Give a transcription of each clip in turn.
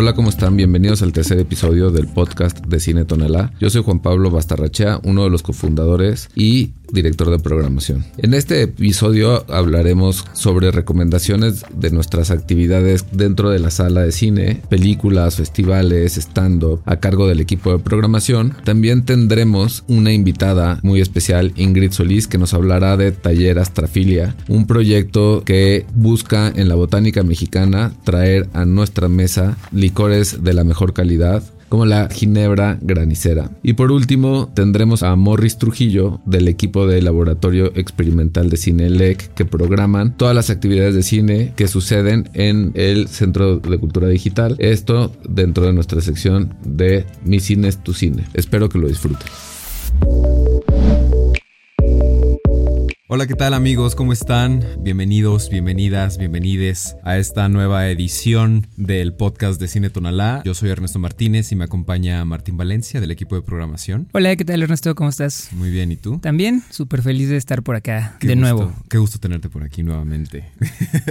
Hola, ¿cómo están? Bienvenidos al tercer episodio del podcast de Cine Tonalá. Yo soy Juan Pablo Bastarrachea, uno de los cofundadores y director de programación. En este episodio hablaremos sobre recomendaciones de nuestras actividades dentro de la sala de cine, películas, festivales, stand-up, a cargo del equipo de programación. También tendremos una invitada muy especial, Ingrid Solís, que nos hablará de Taller Astrafilia, un proyecto que busca en la botánica mexicana traer a nuestra mesa licores de la mejor calidad como la Ginebra Granicera. Y por último, tendremos a Morris Trujillo del equipo de Laboratorio Experimental de Cine LEC que programan todas las actividades de cine que suceden en el Centro de Cultura Digital. Esto dentro de nuestra sección de Mi Cine es tu cine. Espero que lo disfruten. Hola, ¿qué tal amigos? ¿Cómo están? Bienvenidos, bienvenidas, bienvenides a esta nueva edición del podcast de Cine Tonalá. Yo soy Ernesto Martínez y me acompaña Martín Valencia del equipo de programación. Hola, ¿qué tal Ernesto? ¿Cómo estás? Muy bien, ¿y tú? También, súper feliz de estar por acá Qué de gusto, nuevo. Qué gusto tenerte por aquí nuevamente.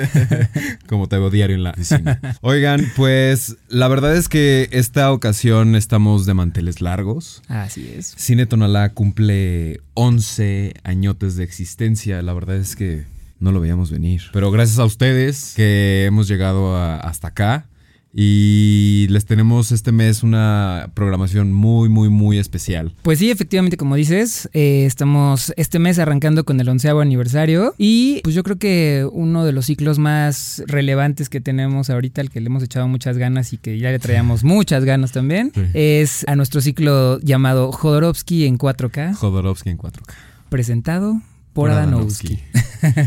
Como te veo diario en la oficina. Oigan, pues la verdad es que esta ocasión estamos de manteles largos. Así es. Cine Tonalá cumple 11 añotes de existencia. La verdad es que no lo veíamos venir. Pero gracias a ustedes que hemos llegado hasta acá. Y les tenemos este mes una programación muy, muy, muy especial. Pues sí, efectivamente, como dices, eh, estamos este mes arrancando con el onceavo aniversario y pues yo creo que uno de los ciclos más relevantes que tenemos ahorita, al que le hemos echado muchas ganas y que ya le traíamos muchas ganas también, Sí. es a nuestro ciclo llamado Jodorowsky en 4K, Jodorowsky en 4K. presentado por Adanowski.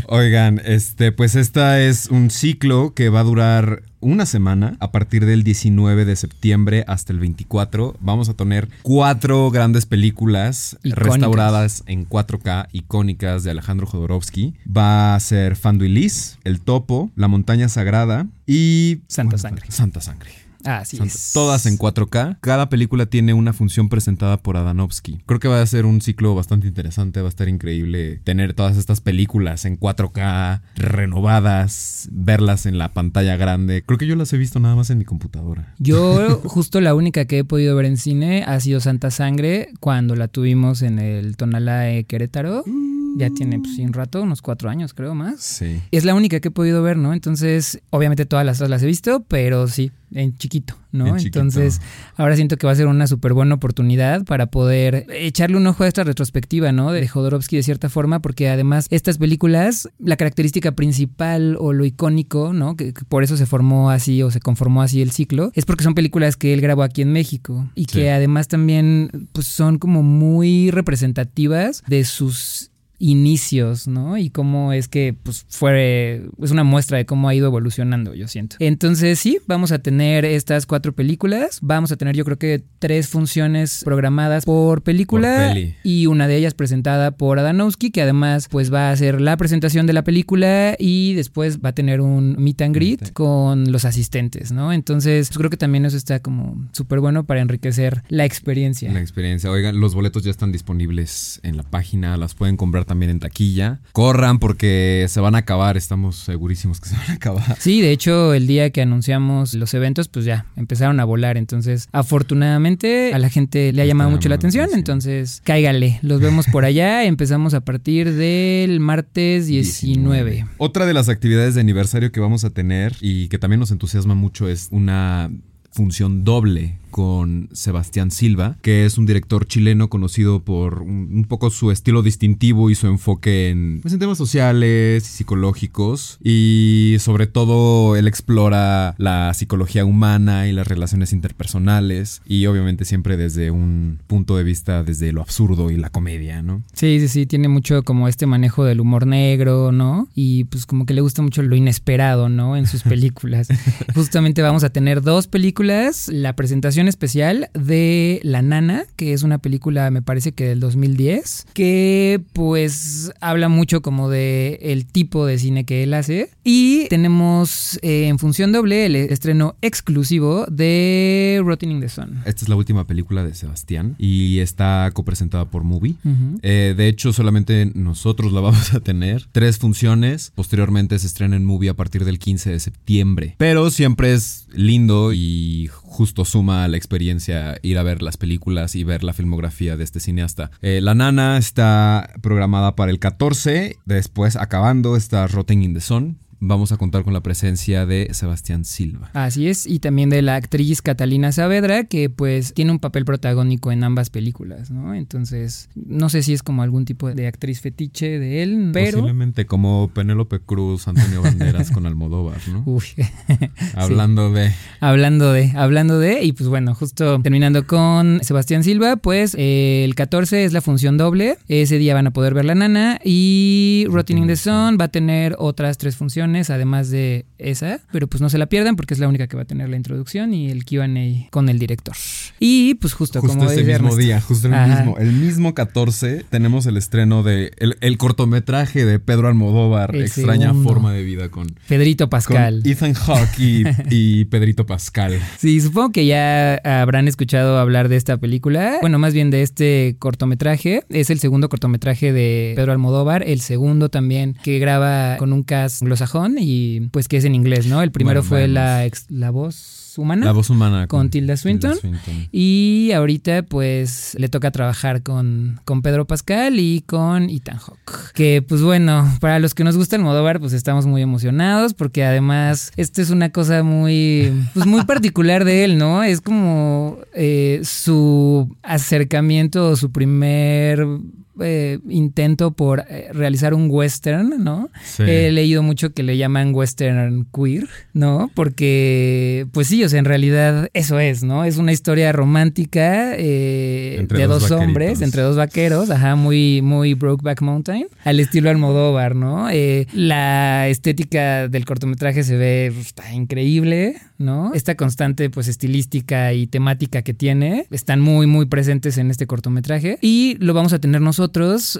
Oigan, este, pues esta es un ciclo que va a durar una semana a partir del 19 de septiembre hasta el 24. Vamos a tener cuatro grandes películas Icónicas. restauradas en 4K icónicas de Alejandro Jodorowsky. Va a ser Liz, El Topo, La Montaña Sagrada y Santa bueno, Sangre. Santa Sangre. Así Santa- es. Todas en 4K. Cada película tiene una función presentada por Adanovsky. Creo que va a ser un ciclo bastante interesante. Va a estar increíble tener todas estas películas en 4K, renovadas, verlas en la pantalla grande. Creo que yo las he visto nada más en mi computadora. Yo justo la única que he podido ver en cine ha sido Santa Sangre cuando la tuvimos en el Tonalae Querétaro. Ya tiene pues, un rato, unos cuatro años creo más. Sí. Es la única que he podido ver, ¿no? Entonces, obviamente todas las otras las he visto, pero sí, en chiquito, ¿no? En chiquito. Entonces, ahora siento que va a ser una súper buena oportunidad para poder echarle un ojo a esta retrospectiva, ¿no? De Jodorowsky de cierta forma, porque además estas películas, la característica principal o lo icónico, ¿no? Que, que por eso se formó así o se conformó así el ciclo, es porque son películas que él grabó aquí en México y Sí. que además también pues, son como muy representativas de sus inicios, ¿no? Y cómo es que pues fue es una muestra de cómo ha ido evolucionando, yo siento. Entonces, sí, vamos a tener estas cuatro películas, vamos a tener yo creo que tres funciones programadas por película Por y una de ellas presentada por Adanowski, que además pues va a hacer la presentación de la película y después va a tener un meet and greet con los asistentes, ¿no? Entonces, pues, creo que también eso está como súper bueno para enriquecer la experiencia. La experiencia. Oigan, los boletos ya están disponibles en la página. Las pueden comprar también en taquilla. Corran porque se van a acabar. Estamos segurísimos que se van a acabar. Sí, de hecho, el día que anunciamos los eventos, pues ya empezaron a volar. Entonces, afortunadamente, a la gente le ha llamado mucho la atención. atención. Entonces, cáigale. Los vemos por allá. Empezamos a partir del martes 19. Otra de las actividades de aniversario que vamos a tener y que también nos entusiasma mucho es una función doble con Sebastián Silva, que es un director chileno conocido por un, poco su estilo distintivo y su enfoque en, pues, en temas sociales y psicológicos. Y sobre todo él explora la psicología humana y las relaciones interpersonales. Y obviamente siempre desde un punto de vista desde lo absurdo y la comedia, ¿no? Sí, sí, sí, tiene mucho como este manejo del humor negro, ¿no? Y pues como que le gusta mucho lo inesperado, ¿no? En sus películas. Justamente vamos a tener dos películas. La presentación especial de La Nana, que es una película, me parece que del 2010, que pues habla mucho como de el tipo de cine que él hace. Y tenemos eh, en función doble el estreno exclusivo de Rotting in the Sun. Esta es la última película de Sebastián y está copresentada por Movie. Eh, de hecho, solamente nosotros la vamos a tener. Tres funciones. Posteriormente se estrena en Movie a partir del 15 de septiembre. Pero siempre es lindo y justo suma a la experiencia ir a ver las películas y ver la filmografía de este cineasta. Eh, la Nana está programada para el 14, después acabando está Rotting in the Sun, vamos a contar con la presencia de Sebastián Silva. Así es, y también de la actriz Catalina Saavedra, que pues tiene un papel protagónico en ambas películas, ¿no? Entonces, no sé si es como algún tipo de actriz fetiche de él, pero... Posiblemente como Penélope Cruz, Antonio Banderas con Almodóvar, ¿no? Uy. hablando de... Hablando de, hablando de, y pues bueno, justo terminando con Sebastián Silva, pues eh, el 14 es la función doble, ese día van a poder ver la nana y Rotting in the Sun va a tener otras tres funciones además de esa, pero pues no se la pierdan porque es la única que va a tener la introducción y el QA con el director. Y pues justo, justo como ese mismo día, justo el mismo, el mismo 14 tenemos el estreno de el, cortometraje de Pedro Almodóvar, Extraña forma de vida con Pedrito Pascal. Ethan Hawke y, Pedrito Pascal. Sí, supongo que ya habrán escuchado hablar de esta película, bueno, más bien de este cortometraje. Es el segundo cortometraje de Pedro Almodóvar, el segundo también que graba con un cast anglosajón y pues que es en inglés, ¿no? El primero fue la, la voz humana. La voz humana. Con, Tilda, Swinton, Y ahorita pues le toca trabajar con, con Pedro Pascal y con Ethan Hawke. Que pues bueno, para los que nos gusta el Modóvar pues estamos muy emocionados porque además esto es una cosa muy, pues muy particular de él, ¿no? Es como eh, su acercamiento, su primer eh, intento por eh, realizar un western, ¿no? He leído mucho que le llaman western queer, ¿no? Porque, pues sí, o sea, en realidad eso es, ¿no? Es una historia romántica eh, de dos, hombres, entre dos vaqueros, ajá, muy, muy Brokeback Mountain, al estilo Almodóvar, ¿no? la estética del cortometraje se ve, pues, está increíble, ¿no? Esta constante, pues, estilística y temática que tiene, están muy, muy presentes en este cortometraje y lo vamos a tener nosotros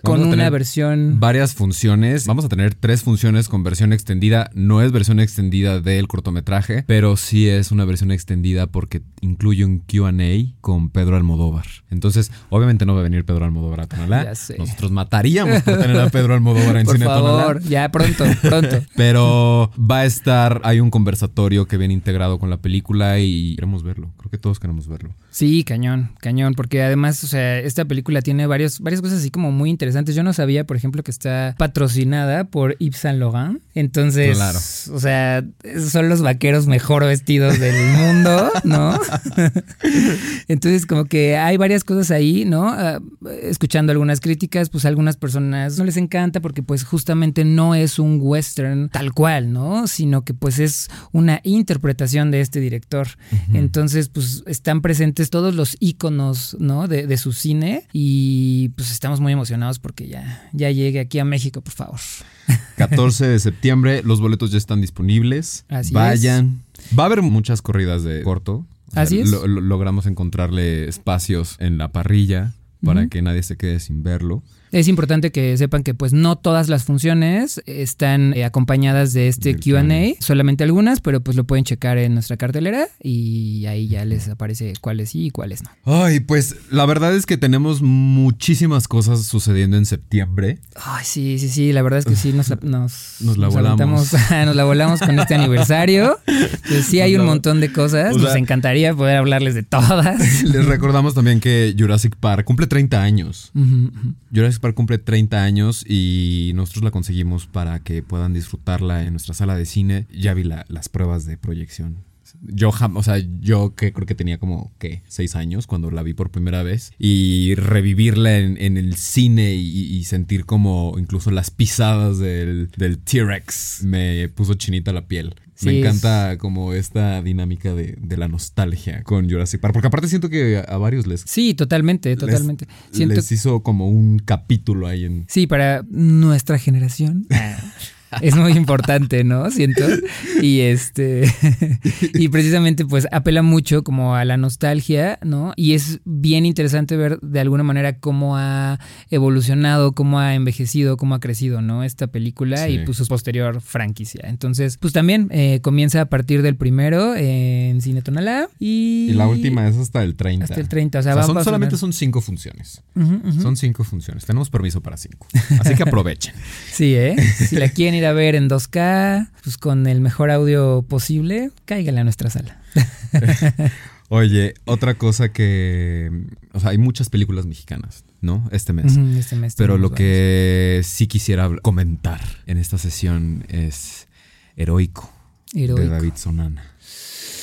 con una versión. Varias funciones. Vamos a tener tres funciones con versión extendida. No es versión extendida del cortometraje, pero sí es una versión extendida porque incluye un QA con Pedro Almodóvar. Entonces, obviamente no va a venir Pedro Almodóvar a Tonalá. Nosotros mataríamos por tener a Pedro Almodóvar en por Cine favor, ya pronto, pronto. Pero va a estar, hay un conversatorio que viene integrado con la película y queremos verlo. Creo que todos queremos verlo. Sí, cañón, cañón, porque además, o sea, esta película tiene varios, varias cosas como muy interesantes. Yo no sabía, por ejemplo, que está patrocinada por Yves Saint Laurent. Entonces, o sea, son los vaqueros mejor vestidos del mundo, ¿no? Entonces, como que hay varias cosas ahí, ¿no? Ah, escuchando algunas críticas, pues a algunas personas no les encanta porque pues justamente no es un western tal cual, ¿no? Sino que pues es una interpretación de este director. Entonces, pues están presentes todos los iconos, ¿no? De, su cine y pues estamos muy emocionados porque ya, ya llegue aquí a México, por favor. 14 de septiembre, los boletos ya están disponibles. Así Vayan. Va a haber muchas corridas de corto. Así es. logramos encontrarle espacios en la parrilla para que nadie se quede sin verlo. Es importante que sepan que pues no todas las funciones están eh, acompañadas de este QA, solamente algunas, pero pues lo pueden checar en nuestra cartelera y ahí ya les aparece cuáles sí y cuáles no. Ay, pues la verdad es que tenemos muchísimas cosas sucediendo en septiembre. Ay, sí, sí, sí, la verdad es que sí, nos, nos, nos la volamos. nos la volamos con este aniversario. Pues sí hay un montón de cosas, nos encantaría poder hablarles de todas. Les recordamos también que Jurassic Park cumple 30 años. Jurassic Park cumple 30 años y nosotros la conseguimos para que puedan disfrutarla en nuestra sala de cine. Ya vi las pruebas de proyección. Yo, o sea, yo que creo que tenía como, ¿qué? Seis años cuando la vi por primera vez. Y revivirla en, el cine y, sentir como incluso las pisadas del, del T-Rex me puso chinita la piel me encanta como esta dinámica de, la nostalgia con Jurassic Park. Porque aparte siento que a, varios les. Sí, totalmente, totalmente. Les, hizo como un capítulo ahí en. Sí, para nuestra generación. es muy importante, ¿no? Siento. Y este. y precisamente, pues apela mucho como a la nostalgia, ¿no? Y es bien interesante ver de alguna manera cómo ha evolucionado, cómo ha envejecido, cómo ha crecido, ¿no? Esta película y pues su posterior franquicia. Entonces, pues también eh, comienza a partir del primero en Cine Tonalá y. Y la última es hasta el 30. Hasta el 30. O sea, O sea, son- solamente son cinco funciones. Son cinco funciones. Tenemos permiso para cinco. Así que aprovechen. Sí, ¿eh? Si la quieren ir a ver en 2K, pues con el mejor audio posible, cáigale a nuestra sala. Oye, otra cosa que. O sea, hay muchas películas mexicanas, ¿no? Este mes. Este mes Pero lo que sí quisiera comentar en esta sesión es Heroico, de David Sonana.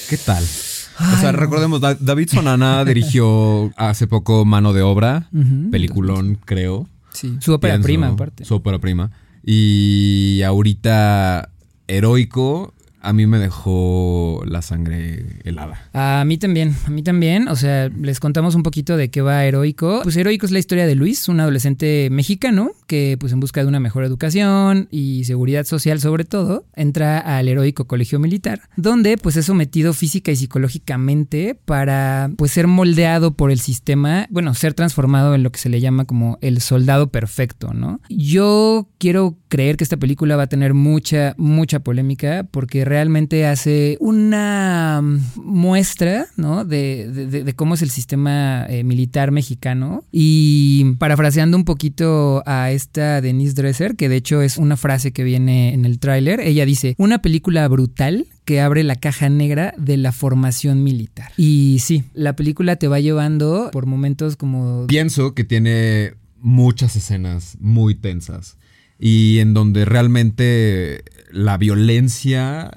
¿Qué tal? o sea, recordemos, Da- David Sonana dirigió hace poco Mano de Obra, Ujú. peliculón, creo. Sí, su ópera prima, aparte. Su ópera prima. Y ahorita Heroico a mí me dejó la sangre helada. A mí también, a mí también. O sea, les contamos un poquito de qué va Heroico. Pues Heroico es la historia de Luis, un adolescente mexicano que, pues en busca de una mejor educación y seguridad social sobre todo, entra al Heroico Colegio Militar, donde pues es sometido física y psicológicamente para pues ser moldeado por el sistema, bueno, ser transformado en lo que se le llama como el soldado perfecto, ¿no? Yo quiero creer que esta película va a tener mucha, mucha polémica porque realmente hace una muestra, ¿no? De cómo es el sistema eh, militar mexicano. Y parafraseando un poquito a esta Denise Dresser, que de hecho es una frase que viene en el tráiler, ella dice, una película brutal que abre la caja negra de la formación militar. Y sí, la película te va llevando por momentos como... Pienso que tiene muchas escenas muy tensas y en donde realmente la violencia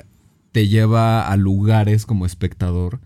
te lleva a lugares como espectador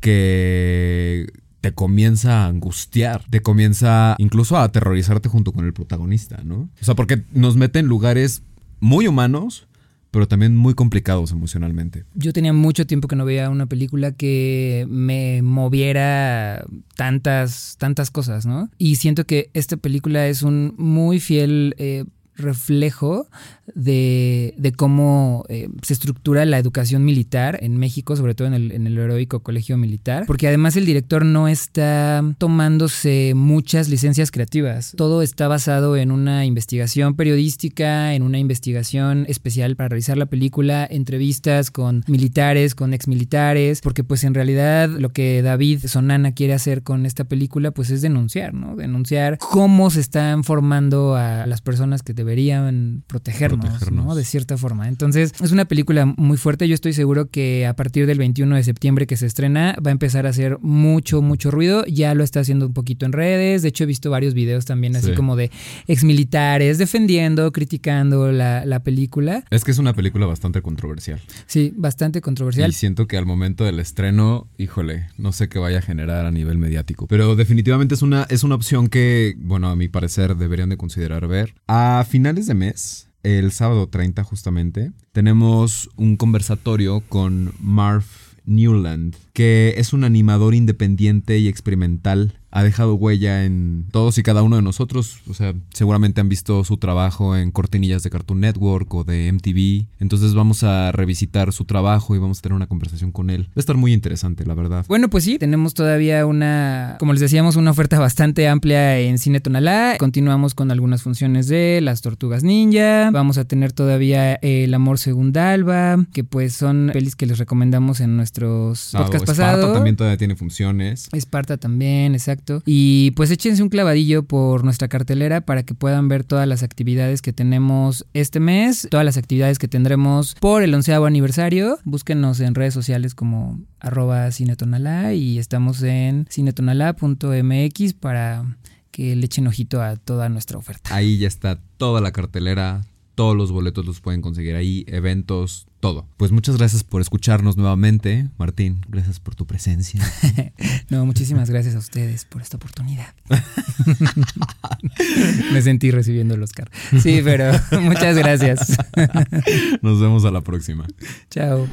que te comienza a angustiar, te comienza incluso a aterrorizarte junto con el protagonista, ¿no? O sea, porque nos mete en lugares muy humanos, pero también muy complicados emocionalmente. Yo tenía mucho tiempo que no veía una película que me moviera tantas, tantas cosas, ¿no? Y siento que esta película es un muy fiel eh, reflejo de, cómo eh, se estructura la educación militar en México, sobre todo en el, en el heroico colegio militar, porque además el director no está tomándose muchas licencias creativas. Todo está basado en una investigación periodística, en una investigación especial para realizar la película, entrevistas con militares, con exmilitares, porque pues en realidad lo que David Sonana quiere hacer con esta película pues es denunciar, ¿no? Denunciar cómo se están formando a las personas que deberían protegernos, Protegernos. ¿no? De cierta forma. Entonces, es una película muy fuerte. Yo estoy seguro que a partir del 21 de septiembre que se estrena va a empezar a hacer mucho, mucho ruido. Ya lo está haciendo un poquito en redes. De hecho, he visto varios videos también así Sí. como de exmilitares defendiendo, criticando la, la película. Es que es una película bastante controversial. Sí, bastante controversial. Y siento que al momento del estreno, híjole, no sé qué vaya a generar a nivel mediático. Pero definitivamente es una, es una opción que, bueno, a mi parecer deberían de considerar ver. A finales de mes, el sábado 30 justamente, tenemos un conversatorio con Marv Newland, que es un animador independiente y experimental. Ha dejado huella en todos y cada uno de nosotros. O sea, seguramente han visto su trabajo en cortinillas de Cartoon Network o de MTV. Entonces vamos a revisitar su trabajo y vamos a tener una conversación con él. Va a estar muy interesante, la verdad. Bueno, pues sí, tenemos todavía una, como les decíamos, una oferta bastante amplia en Cine Tonalá. Continuamos con algunas funciones de Las Tortugas Ninja. Vamos a tener todavía El Amor Según Alba, que pues son pelis que les recomendamos en nuestros Ah, podcasts Esparta pasados. también todavía tiene funciones. Esparta también, exacto. Y pues échense un clavadillo por nuestra cartelera para que puedan ver todas las actividades que tenemos este mes, todas las actividades que tendremos por el onceavo aniversario. Búsquenos en redes sociales como arroba cinetonalá y estamos en cinetonalá.mx para que le echen ojito a toda nuestra oferta. Ahí ya está toda la cartelera. Todos los boletos los pueden conseguir ahí, eventos, todo. Pues muchas gracias por escucharnos nuevamente. Martín, gracias por tu presencia. No, muchísimas gracias a ustedes por esta oportunidad. Me sentí recibiendo el Oscar. Sí, pero muchas gracias. Nos vemos a la próxima. Chao.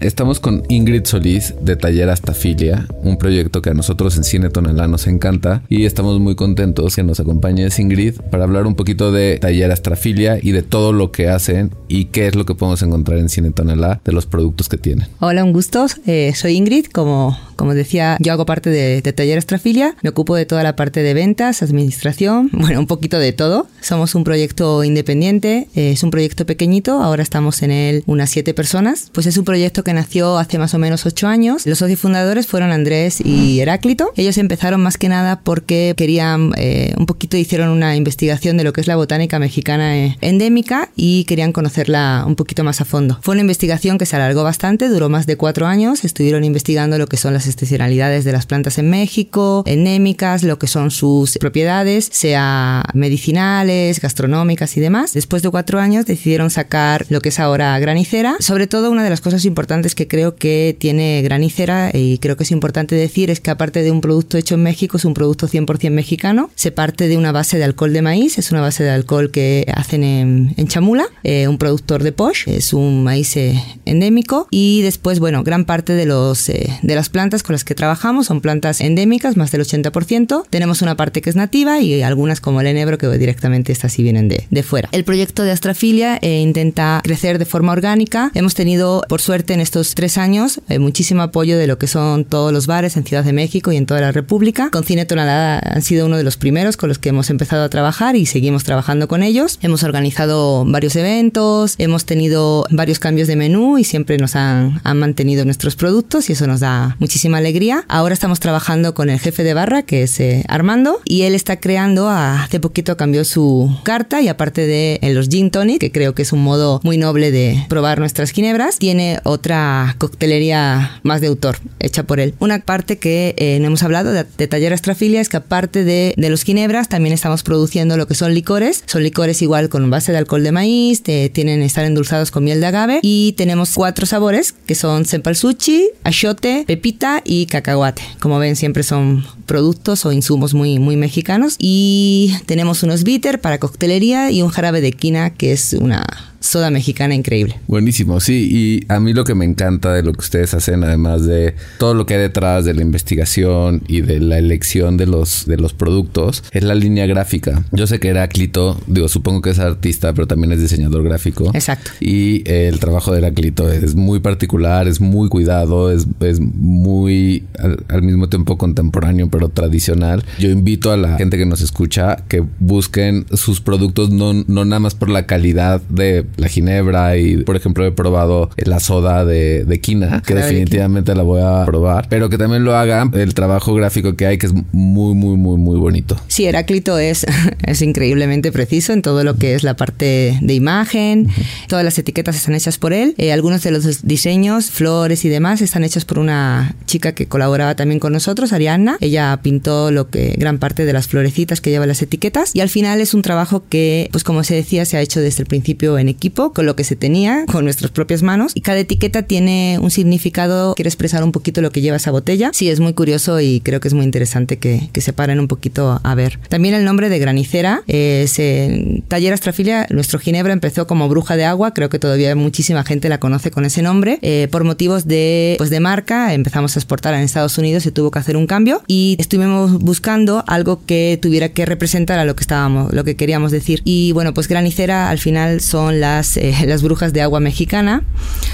Estamos con Ingrid Solís de Taller Astafilia, un proyecto que a nosotros en Cine Tonalá nos encanta y estamos muy contentos que nos acompañes Ingrid para hablar un poquito de Taller Astafilia y de todo lo que hacen y qué es lo que podemos encontrar en Cine Tonalá de los productos que tienen. Hola, un gusto. Eh, soy Ingrid, como, como decía, yo hago parte de, de Taller Astrafilia, me ocupo de toda la parte de ventas, administración, bueno, un poquito de todo. Somos un proyecto independiente, eh, es un proyecto pequeñito, ahora estamos en él unas siete personas, pues es un proyecto que nació hace más o menos ocho años. Los socios fundadores fueron Andrés y Heráclito. Ellos empezaron más que nada porque querían, eh, un poquito hicieron una investigación de lo que es la botánica mexicana eh, endémica y querían conocerla un poquito más a fondo. Fue una investigación que se alargó bastante, duró más de cuatro años. Estuvieron investigando lo que son las estacionalidades de las plantas en México, endémicas, lo que son sus propiedades, sea medicinales, gastronómicas y demás. Después de cuatro años decidieron sacar lo que es ahora granicera. Sobre todo una de las cosas importantes que creo que tiene Granicera y creo que es importante decir es que aparte de un producto hecho en México, es un producto 100% mexicano. Se parte de una base de alcohol de maíz, es una base de alcohol que hacen en, Chamula, eh, un productor de Posh, es un maíz eh, endémico. Y después, bueno, gran parte de, los, eh, de las plantas con las que trabajamos son plantas endémicas, más del 80%. Tenemos una parte que es nativa y algunas como el enebro que directamente estas sí vienen de, de fuera. El proyecto de Astrafilia intenta crecer de forma orgánica. Hemos tenido, por suerte, en estos tres años eh, muchísimo apoyo de lo que son todos los bares en Ciudad de México y en toda la República. Con Cine Tonalada han sido uno de los primeros con los que hemos empezado a trabajar y seguimos trabajando con ellos. Hemos organizado varios eventos, hemos tenido varios cambios de menú y siempre nos han, han mantenido nuestros productos y eso nos da muchísima alegría. Ahora estamos trabajando con el jefe de barra que es eh, Armando y él está creando, hace poquito cambió su carta y aparte de en los gin tonic, que creo que es un modo muy noble de probar nuestras ginebras, tiene otra coctelería más de autor, hecha por él. Una parte que eh, no hemos hablado de, de Taller Astrafilia es que aparte de, de, los ginebras, también estamos produciendo lo que son licores. Son licores igual con base de alcohol de maíz, tienen estar endulzados con miel de agave y tenemos cuatro sabores que son sempalsuchi, achiote, pepita y cacahuate. Como ven, siempre son productos o insumos muy, muy mexicanos. Y tenemos unos bitter para coctelería y un jarabe de quina que es una soda mexicana increíble. Buenísimo, sí, y a mí lo que me encanta de lo que ustedes hacen, además de todo lo que hay detrás de la investigación y de la elección de los, de los productos, es la línea gráfica. Yo sé que Heráclito, digo, supongo que es artista, pero también es diseñador gráfico. Exacto. Y el trabajo de Heráclito es muy particular, es muy cuidado, es, es muy al, al mismo tiempo contemporáneo, pero tradicional. Yo invito a la gente que nos escucha que busquen sus productos no, no nada más por la calidad de la ginebra y, por ejemplo, he probado la soda de, de quina, que definitivamente la voy a probar, pero que también lo hagan el trabajo gráfico que hay, que es muy, muy, muy, muy bonito. Sí, Heráclito es, es increíblemente preciso en todo lo que es la parte de imagen, uh -huh. todas las etiquetas están hechas por él, eh, algunos de los diseños, flores y demás están hechos por una chica que colaboraba también con nosotros, Arianna, ella pintó lo que gran parte de las florecitas que lleva las etiquetas y al final es un trabajo que, pues como se decía, se ha hecho desde el principio en equipo, con lo que se tenía, con nuestras propias manos. Y cada etiqueta tiene un significado, quiere expresar un poquito lo que lleva esa botella. Sí, es muy curioso y creo que es muy interesante que, que se paren un poquito a ver. También el nombre de granicera, es en Taller Astrafilia, nuestro ginebra empezó como bruja de agua, creo que todavía muchísima gente la conoce con ese nombre. Eh, por motivos de, pues de marca, empezamos a exportar en Estados Unidos, se tuvo que hacer un cambio y estuvimos buscando algo que tuviera que representar a lo que estábamos, lo que queríamos decir. Y bueno, pues granicera al final son las, eh, las brujas de agua mexicana.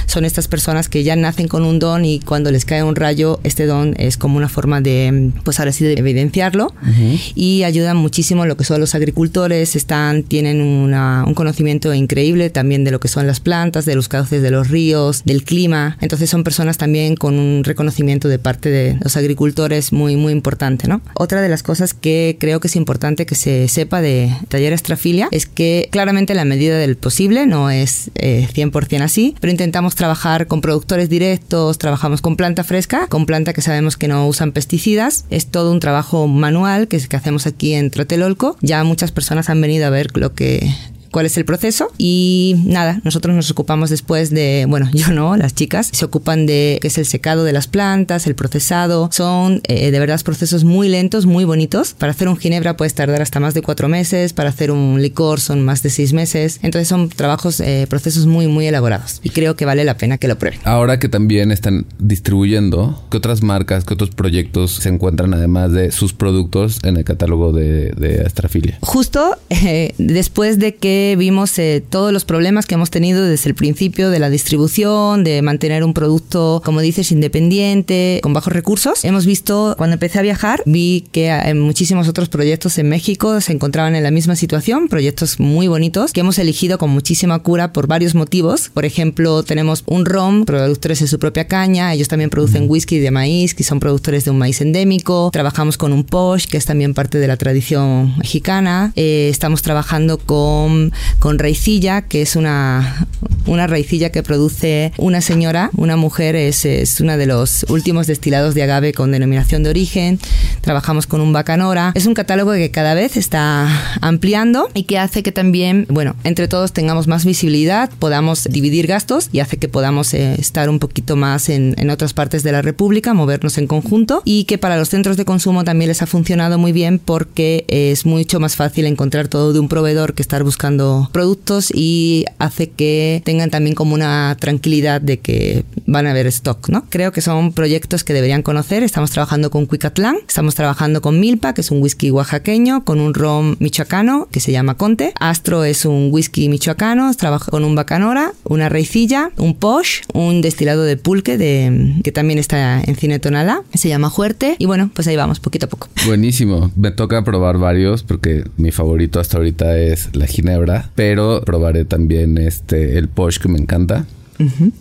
Son estas personas que ya nacen con un don y cuando les cae un rayo, este don es como una forma de, pues ahora sí, de evidenciarlo uh -huh. y ayudan muchísimo lo que son los agricultores, están, tienen una, un conocimiento increíble también de lo que son las plantas, de los cauces de los ríos, del clima. Entonces son personas también con un reconocimiento de parte de los agricultores muy, muy importante, ¿no? Otra de las cosas que creo que es importante que se sepa de Taller Astrafilia es que claramente la medida del posible no es eh, 100% así, pero intentamos trabajar con productores directos, trabajamos con planta fresca, con planta que sabemos que no usan pesticidas. Es todo un trabajo manual que, que hacemos aquí en Tlatelolco. Ya muchas personas han venido a ver lo que cuál es el proceso y nada, nosotros nos ocupamos después de, bueno, yo no, las chicas se ocupan de qué es el secado de las plantas, el procesado, son eh, de verdad procesos muy lentos, muy bonitos. Para hacer un ginebra puedes tardar hasta más de cuatro meses, para hacer un licor son más de seis meses, entonces son trabajos, eh, procesos muy, muy elaborados y creo que vale la pena que lo prueben. Ahora que también están distribuyendo, ¿qué otras marcas, qué otros proyectos se encuentran además de sus productos en el catálogo de, de Astrafilia? Justo eh, después de que vimos eh, todos los problemas que hemos tenido desde el principio de la distribución, de mantener un producto, como dices, independiente, con bajos recursos, hemos visto, cuando empecé a viajar, vi que en muchísimos otros proyectos en México se encontraban en la misma situación, proyectos muy bonitos que hemos elegido con muchísima cura por varios motivos. Por ejemplo, tenemos un rom, productores de su propia caña, ellos también producen whisky de maíz, que son productores de un maíz endémico. Trabajamos con un posh, que es también parte de la tradición mexicana. Eh, estamos trabajando con, con raicilla, que es una, una raicilla que produce una señora, una mujer, es, es uno de los últimos destilados de agave con denominación de origen. Trabajamos con un bacanora. Es un catálogo que cada vez está ampliando y que hace que también, bueno, entre todos tengamos más visibilidad, podamos dividir gastos y hace que podamos eh, estar un poquito más en, en otras partes de la República, movernos en conjunto y que para los centros de consumo también les ha funcionado muy bien porque es mucho más fácil encontrar todo de un proveedor que estar buscando productos y hace que tengan también como una tranquilidad de que van a haber stock, ¿no? Creo que son proyectos que deberían conocer. Estamos trabajando con Cuicatlán, estamos trabajando con Milpa, que es un whisky oaxaqueño, con un rom michoacano que se llama Conte. Astro es un whisky michoacano, trabaja con un bacanora, una raicilla, un posh, un destilado de pulque de, que también está en Cine Tonalá, se llama Fuerte. Y bueno, pues ahí vamos, poquito a poco. Buenísimo. Me toca probar varios porque mi favorito hasta ahorita es la ginebra, pero probaré también este el posh que me encanta.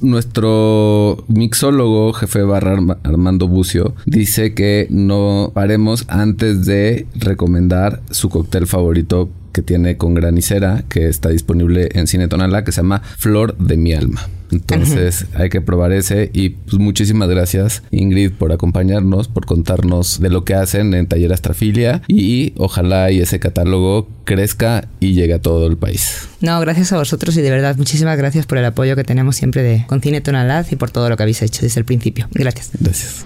Nuestro mixólogo, jefe barra Armando Bucio, dice que no paremos antes de recomendar su cóctel favorito que tiene con granicera, que está disponible en Cine Tonalá, que se llama Flor de mi alma. Entonces hay que probar ese y pues muchísimas gracias Ingrid por acompañarnos, por contarnos de lo que hacen en Taller Astrafilia y ojalá y ese catálogo crezca y llegue a todo el país. No, gracias a vosotros y de verdad muchísimas gracias por el apoyo que tenemos siempre de con Cine Tonalá y por todo lo que habéis hecho desde el principio. Gracias. Gracias.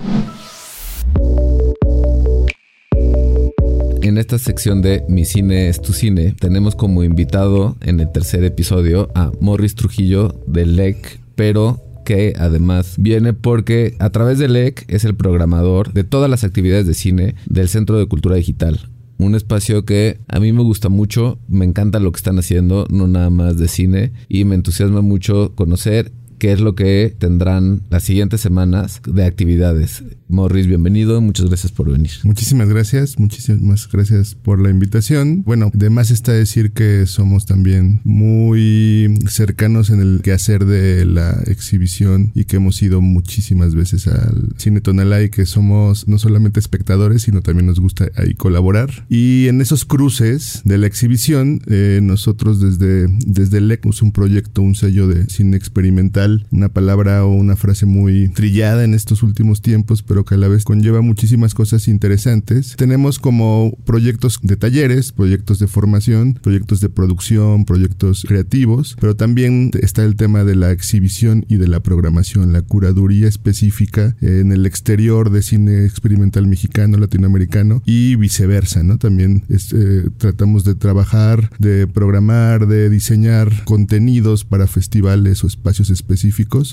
En esta sección de Mi cine es tu cine, tenemos como invitado en el tercer episodio a Morris Trujillo de LEC, pero que además viene porque a través de LEC es el programador de todas las actividades de cine del Centro de Cultura Digital. Un espacio que a mí me gusta mucho, me encanta lo que están haciendo, no nada más de cine, y me entusiasma mucho conocer qué es lo que tendrán las siguientes semanas de actividades. Morris, bienvenido, muchas gracias por venir. Muchísimas gracias, muchísimas gracias por la invitación. Bueno, de más está decir que somos también muy cercanos en el quehacer de la exhibición y que hemos ido muchísimas veces al Cine Tonalá y que somos no solamente espectadores, sino también nos gusta ahí colaborar. Y en esos cruces de la exhibición, eh, nosotros desde, desde ECMUS, un proyecto, un sello de cine experimental, una palabra o una frase muy trillada en estos últimos tiempos, pero que a la vez conlleva muchísimas cosas interesantes. Tenemos como proyectos de talleres, proyectos de formación, proyectos de producción, proyectos creativos, pero también está el tema de la exhibición y de la programación, la curaduría específica en el exterior de cine experimental mexicano, latinoamericano y viceversa, ¿no? También este, tratamos de trabajar, de programar, de diseñar contenidos para festivales o espacios específicos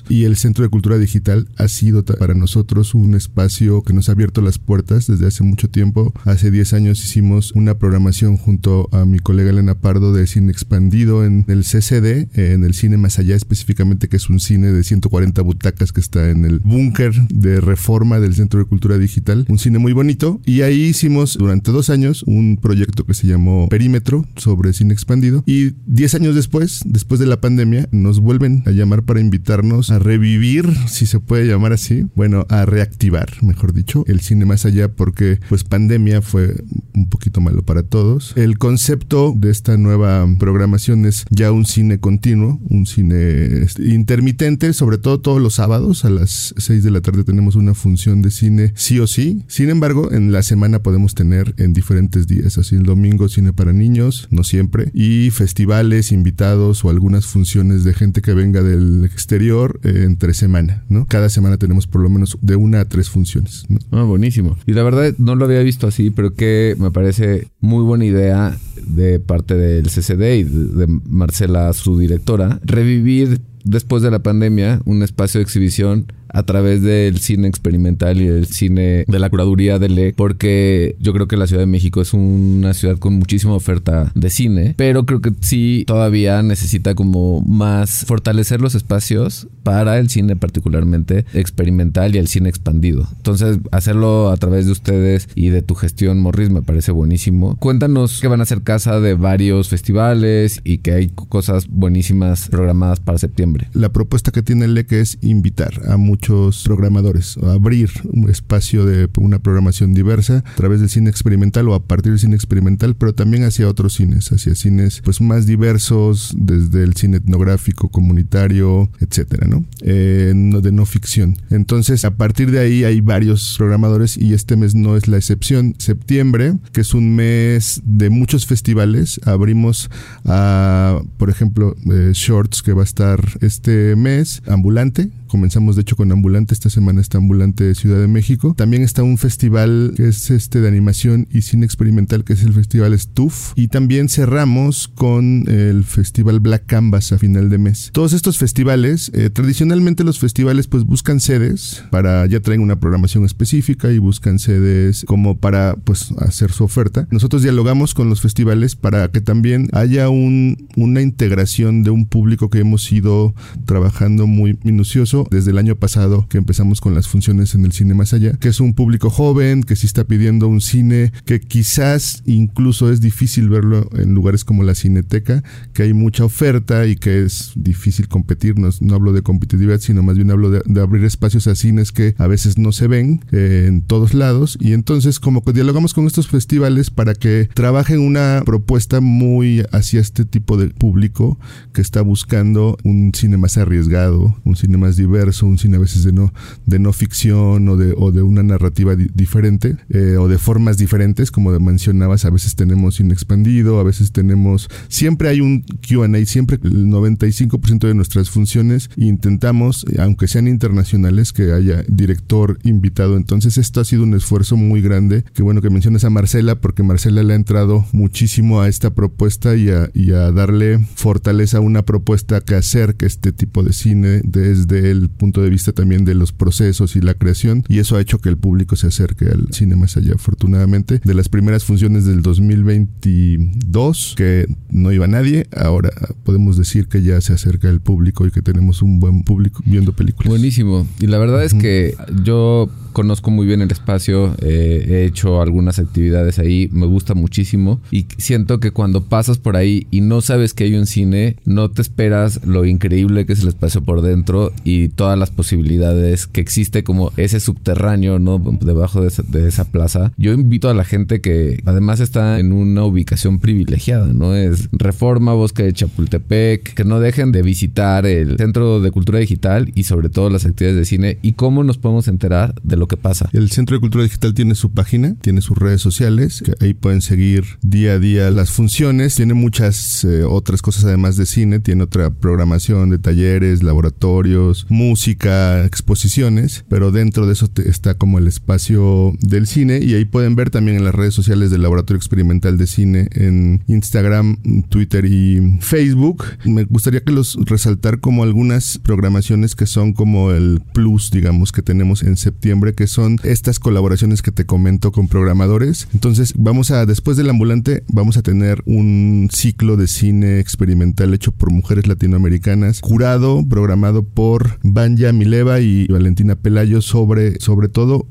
y el Centro de Cultura Digital ha sido para nosotros un espacio que nos ha abierto las puertas desde hace mucho tiempo. Hace 10 años hicimos una programación junto a mi colega Elena Pardo de cine expandido en el CCD, en el cine más allá específicamente, que es un cine de 140 butacas que está en el búnker de reforma del Centro de Cultura Digital. Un cine muy bonito. Y ahí hicimos durante dos años un proyecto que se llamó Perímetro sobre cine expandido. Y 10 años después, después de la pandemia, nos vuelven a llamar para invitarnos a revivir, si se puede llamar así, bueno, a reactivar mejor dicho, el cine más allá porque pues pandemia fue un poquito malo para todos. El concepto de esta nueva programación es ya un cine continuo, un cine este, intermitente, sobre todo todos los sábados a las 6 de la tarde tenemos una función de cine sí o sí. Sin embargo, en la semana podemos tener en diferentes días, así el domingo cine para niños, no siempre, y festivales, invitados o algunas funciones de gente que venga del exterior eh, entre semana, ¿no? Cada semana tenemos por lo menos de una a tres funciones. Ah, buenísimo. Y la verdad no lo había visto así, pero que me parece muy buena idea de parte del CCD y de Marcela, su directora, revivir después de la pandemia un espacio de exhibición a través del cine experimental y el cine de la curaduría de LE, porque yo creo que la Ciudad de México es una ciudad con muchísima oferta de cine, pero creo que sí todavía necesita como más fortalecer los espacios para el cine particularmente experimental y el cine expandido. Entonces, hacerlo a través de ustedes y de tu gestión, Morris, me parece buenísimo. Cuéntanos que van a ser casa de varios festivales y que hay cosas buenísimas programadas para septiembre. La propuesta que tiene el LEC es invitar a muchos programadores, abrir un espacio de una programación diversa a través del cine experimental o a partir del cine experimental, pero también hacia otros cines, hacia cines pues más diversos, desde el cine etnográfico, comunitario, etcétera, ¿no? Eh, de no ficción. Entonces, a partir de ahí hay varios programadores y este mes no es la excepción. Septiembre, que es un mes de muchos festivales, abrimos a, por ejemplo, eh, Shorts, que va a estar este mes, Ambulante, comenzamos de hecho con Ambulante, esta semana está Ambulante Ciudad de México. También está un festival que es este de animación y cine experimental que es el Festival Stuff y también cerramos con el Festival Black Canvas a final de mes. Todos estos festivales, eh, tradicionalmente los festivales pues buscan sedes para, ya traen una programación específica y buscan sedes como para pues hacer su oferta. Nosotros dialogamos con los festivales para que también haya un, una integración de un público que hemos ido trabajando muy minucioso desde el año pasado que empezamos con las funciones en el cine más allá, que es un público joven que sí está pidiendo un cine que quizás incluso es difícil verlo en lugares como la Cineteca, que hay mucha oferta y que es difícil competir. No, hablo de competitividad, sino más bien hablo de, abrir espacios a cines que a veces no se ven eh, en todos lados. Y entonces como que dialogamos con estos festivales para que trabajen una propuesta muy hacia este tipo de público que está buscando un cine más arriesgado, un cine más diverso un cine a veces de no, de no ficción o de, o de una narrativa diferente eh, o de formas diferentes, como mencionabas, a veces tenemos cine expandido, a veces tenemos, siempre hay un QA, siempre el 95% de nuestras funciones intentamos, aunque sean internacionales, que haya director invitado. Entonces esto ha sido un esfuerzo muy grande, que bueno que mencionas a Marcela, porque Marcela le ha entrado muchísimo a esta propuesta y a, y a darle fortaleza a una propuesta que acerque este tipo de cine desde el punto de vista también de los procesos y la creación y eso ha hecho que el público se acerque al cine más allá. Afortunadamente de las primeras funciones del 2022 que no iba nadie ahora podemos decir que ya se acerca el público y que tenemos un buen público viendo películas. Buenísimo. Y la verdad es que yo conozco muy bien el espacio, eh, he hecho algunas actividades ahí, me gusta muchísimo y siento que cuando pasas por ahí y no sabes que hay un cine, no te esperas lo increíble que es el espacio por dentro y todas las posibilidades que existe como ese subterráneo, ¿no? Debajo de esa, plaza. Yo invito a la gente que además está en una ubicación privilegiada, ¿no? Es Reforma, Bosque de Chapultepec, que no dejen de visitar el Centro de Cultura Digital y sobre todo las actividades de cine y cómo nos podemos enterar de lo que pasa. El Centro de Cultura Digital tiene su página, tiene sus redes sociales, que ahí pueden seguir día a día las funciones, tiene muchas eh, otras cosas además de cine, tiene otra programación de talleres, laboratorios, música, exposiciones, pero dentro de eso está como el espacio del cine y ahí pueden ver también en las redes sociales del Laboratorio Experimental de Cine en Instagram, Twitter y Facebook. Me gustaría que los resaltar como algunas programaciones que son como el plus, digamos, que tenemos en septiembre, que son estas colaboraciones que te comento con programadores. Entonces, vamos a, después del ambulante, vamos a tener un ciclo de cine experimental hecho por mujeres latinoamericanas, curado, programado por Banja Mileva y Valentina Pelayo sobre, sobre todo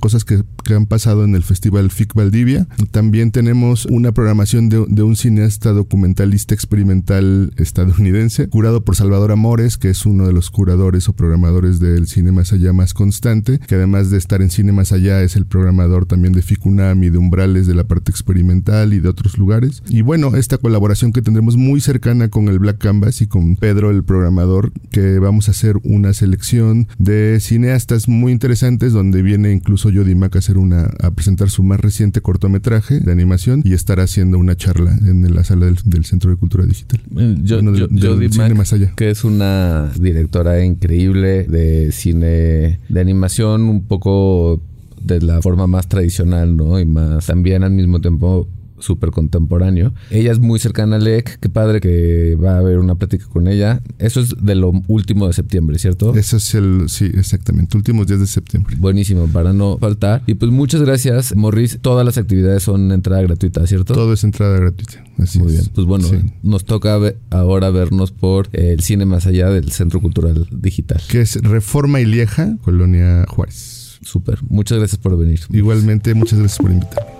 cosas que que han pasado en el Festival FIC Valdivia. También tenemos una programación de, de un cineasta documentalista experimental estadounidense, curado por Salvador Amores, que es uno de los curadores o programadores del Cine Más Allá más constante, que además de estar en Cine Más Allá es el programador también de FICUNAM y de Umbrales de la parte experimental y de otros lugares. Y bueno, esta colaboración que tendremos muy cercana con el Black Canvas y con Pedro, el programador, que vamos a hacer una selección de cineastas muy interesantes donde viene incluso Jody Mack a hacer una a presentar su más reciente cortometraje de animación y estar haciendo una charla en la sala del, del Centro de Cultura Digital. Yo, Bueno, yo- del- del Jody cine Mack, más allá. que es una directora increíble de cine de animación, un poco de la forma más tradicional, ¿no? Y más también al mismo tiempo súper contemporáneo. Ella es muy cercana a Lec, qué padre que va a haber una plática con ella. Eso es de lo último de septiembre, ¿cierto? Eso es el, sí, exactamente, últimos días de septiembre. Buenísimo, para no faltar. Y pues muchas gracias, Morris. Todas las actividades son entrada gratuita, ¿cierto? Todo es entrada gratuita. Así Muy es. bien. Pues bueno, Sí. nos toca ahora vernos por el cine más allá del Centro Cultural Digital. Que es Reforma y Lieja, Colonia Juárez. Súper. Muchas gracias por venir. Igualmente, muchas gracias por invitarme.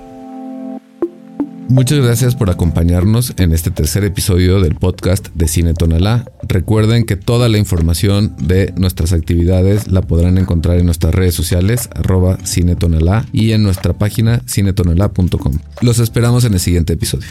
Muchas gracias por acompañarnos en este tercer episodio del podcast de Cine Tonalá. Recuerden que toda la información de nuestras actividades la podrán encontrar en nuestras redes sociales, arroba Cine Tonalá, y en nuestra página cinetonalá.com. Los esperamos en el siguiente episodio.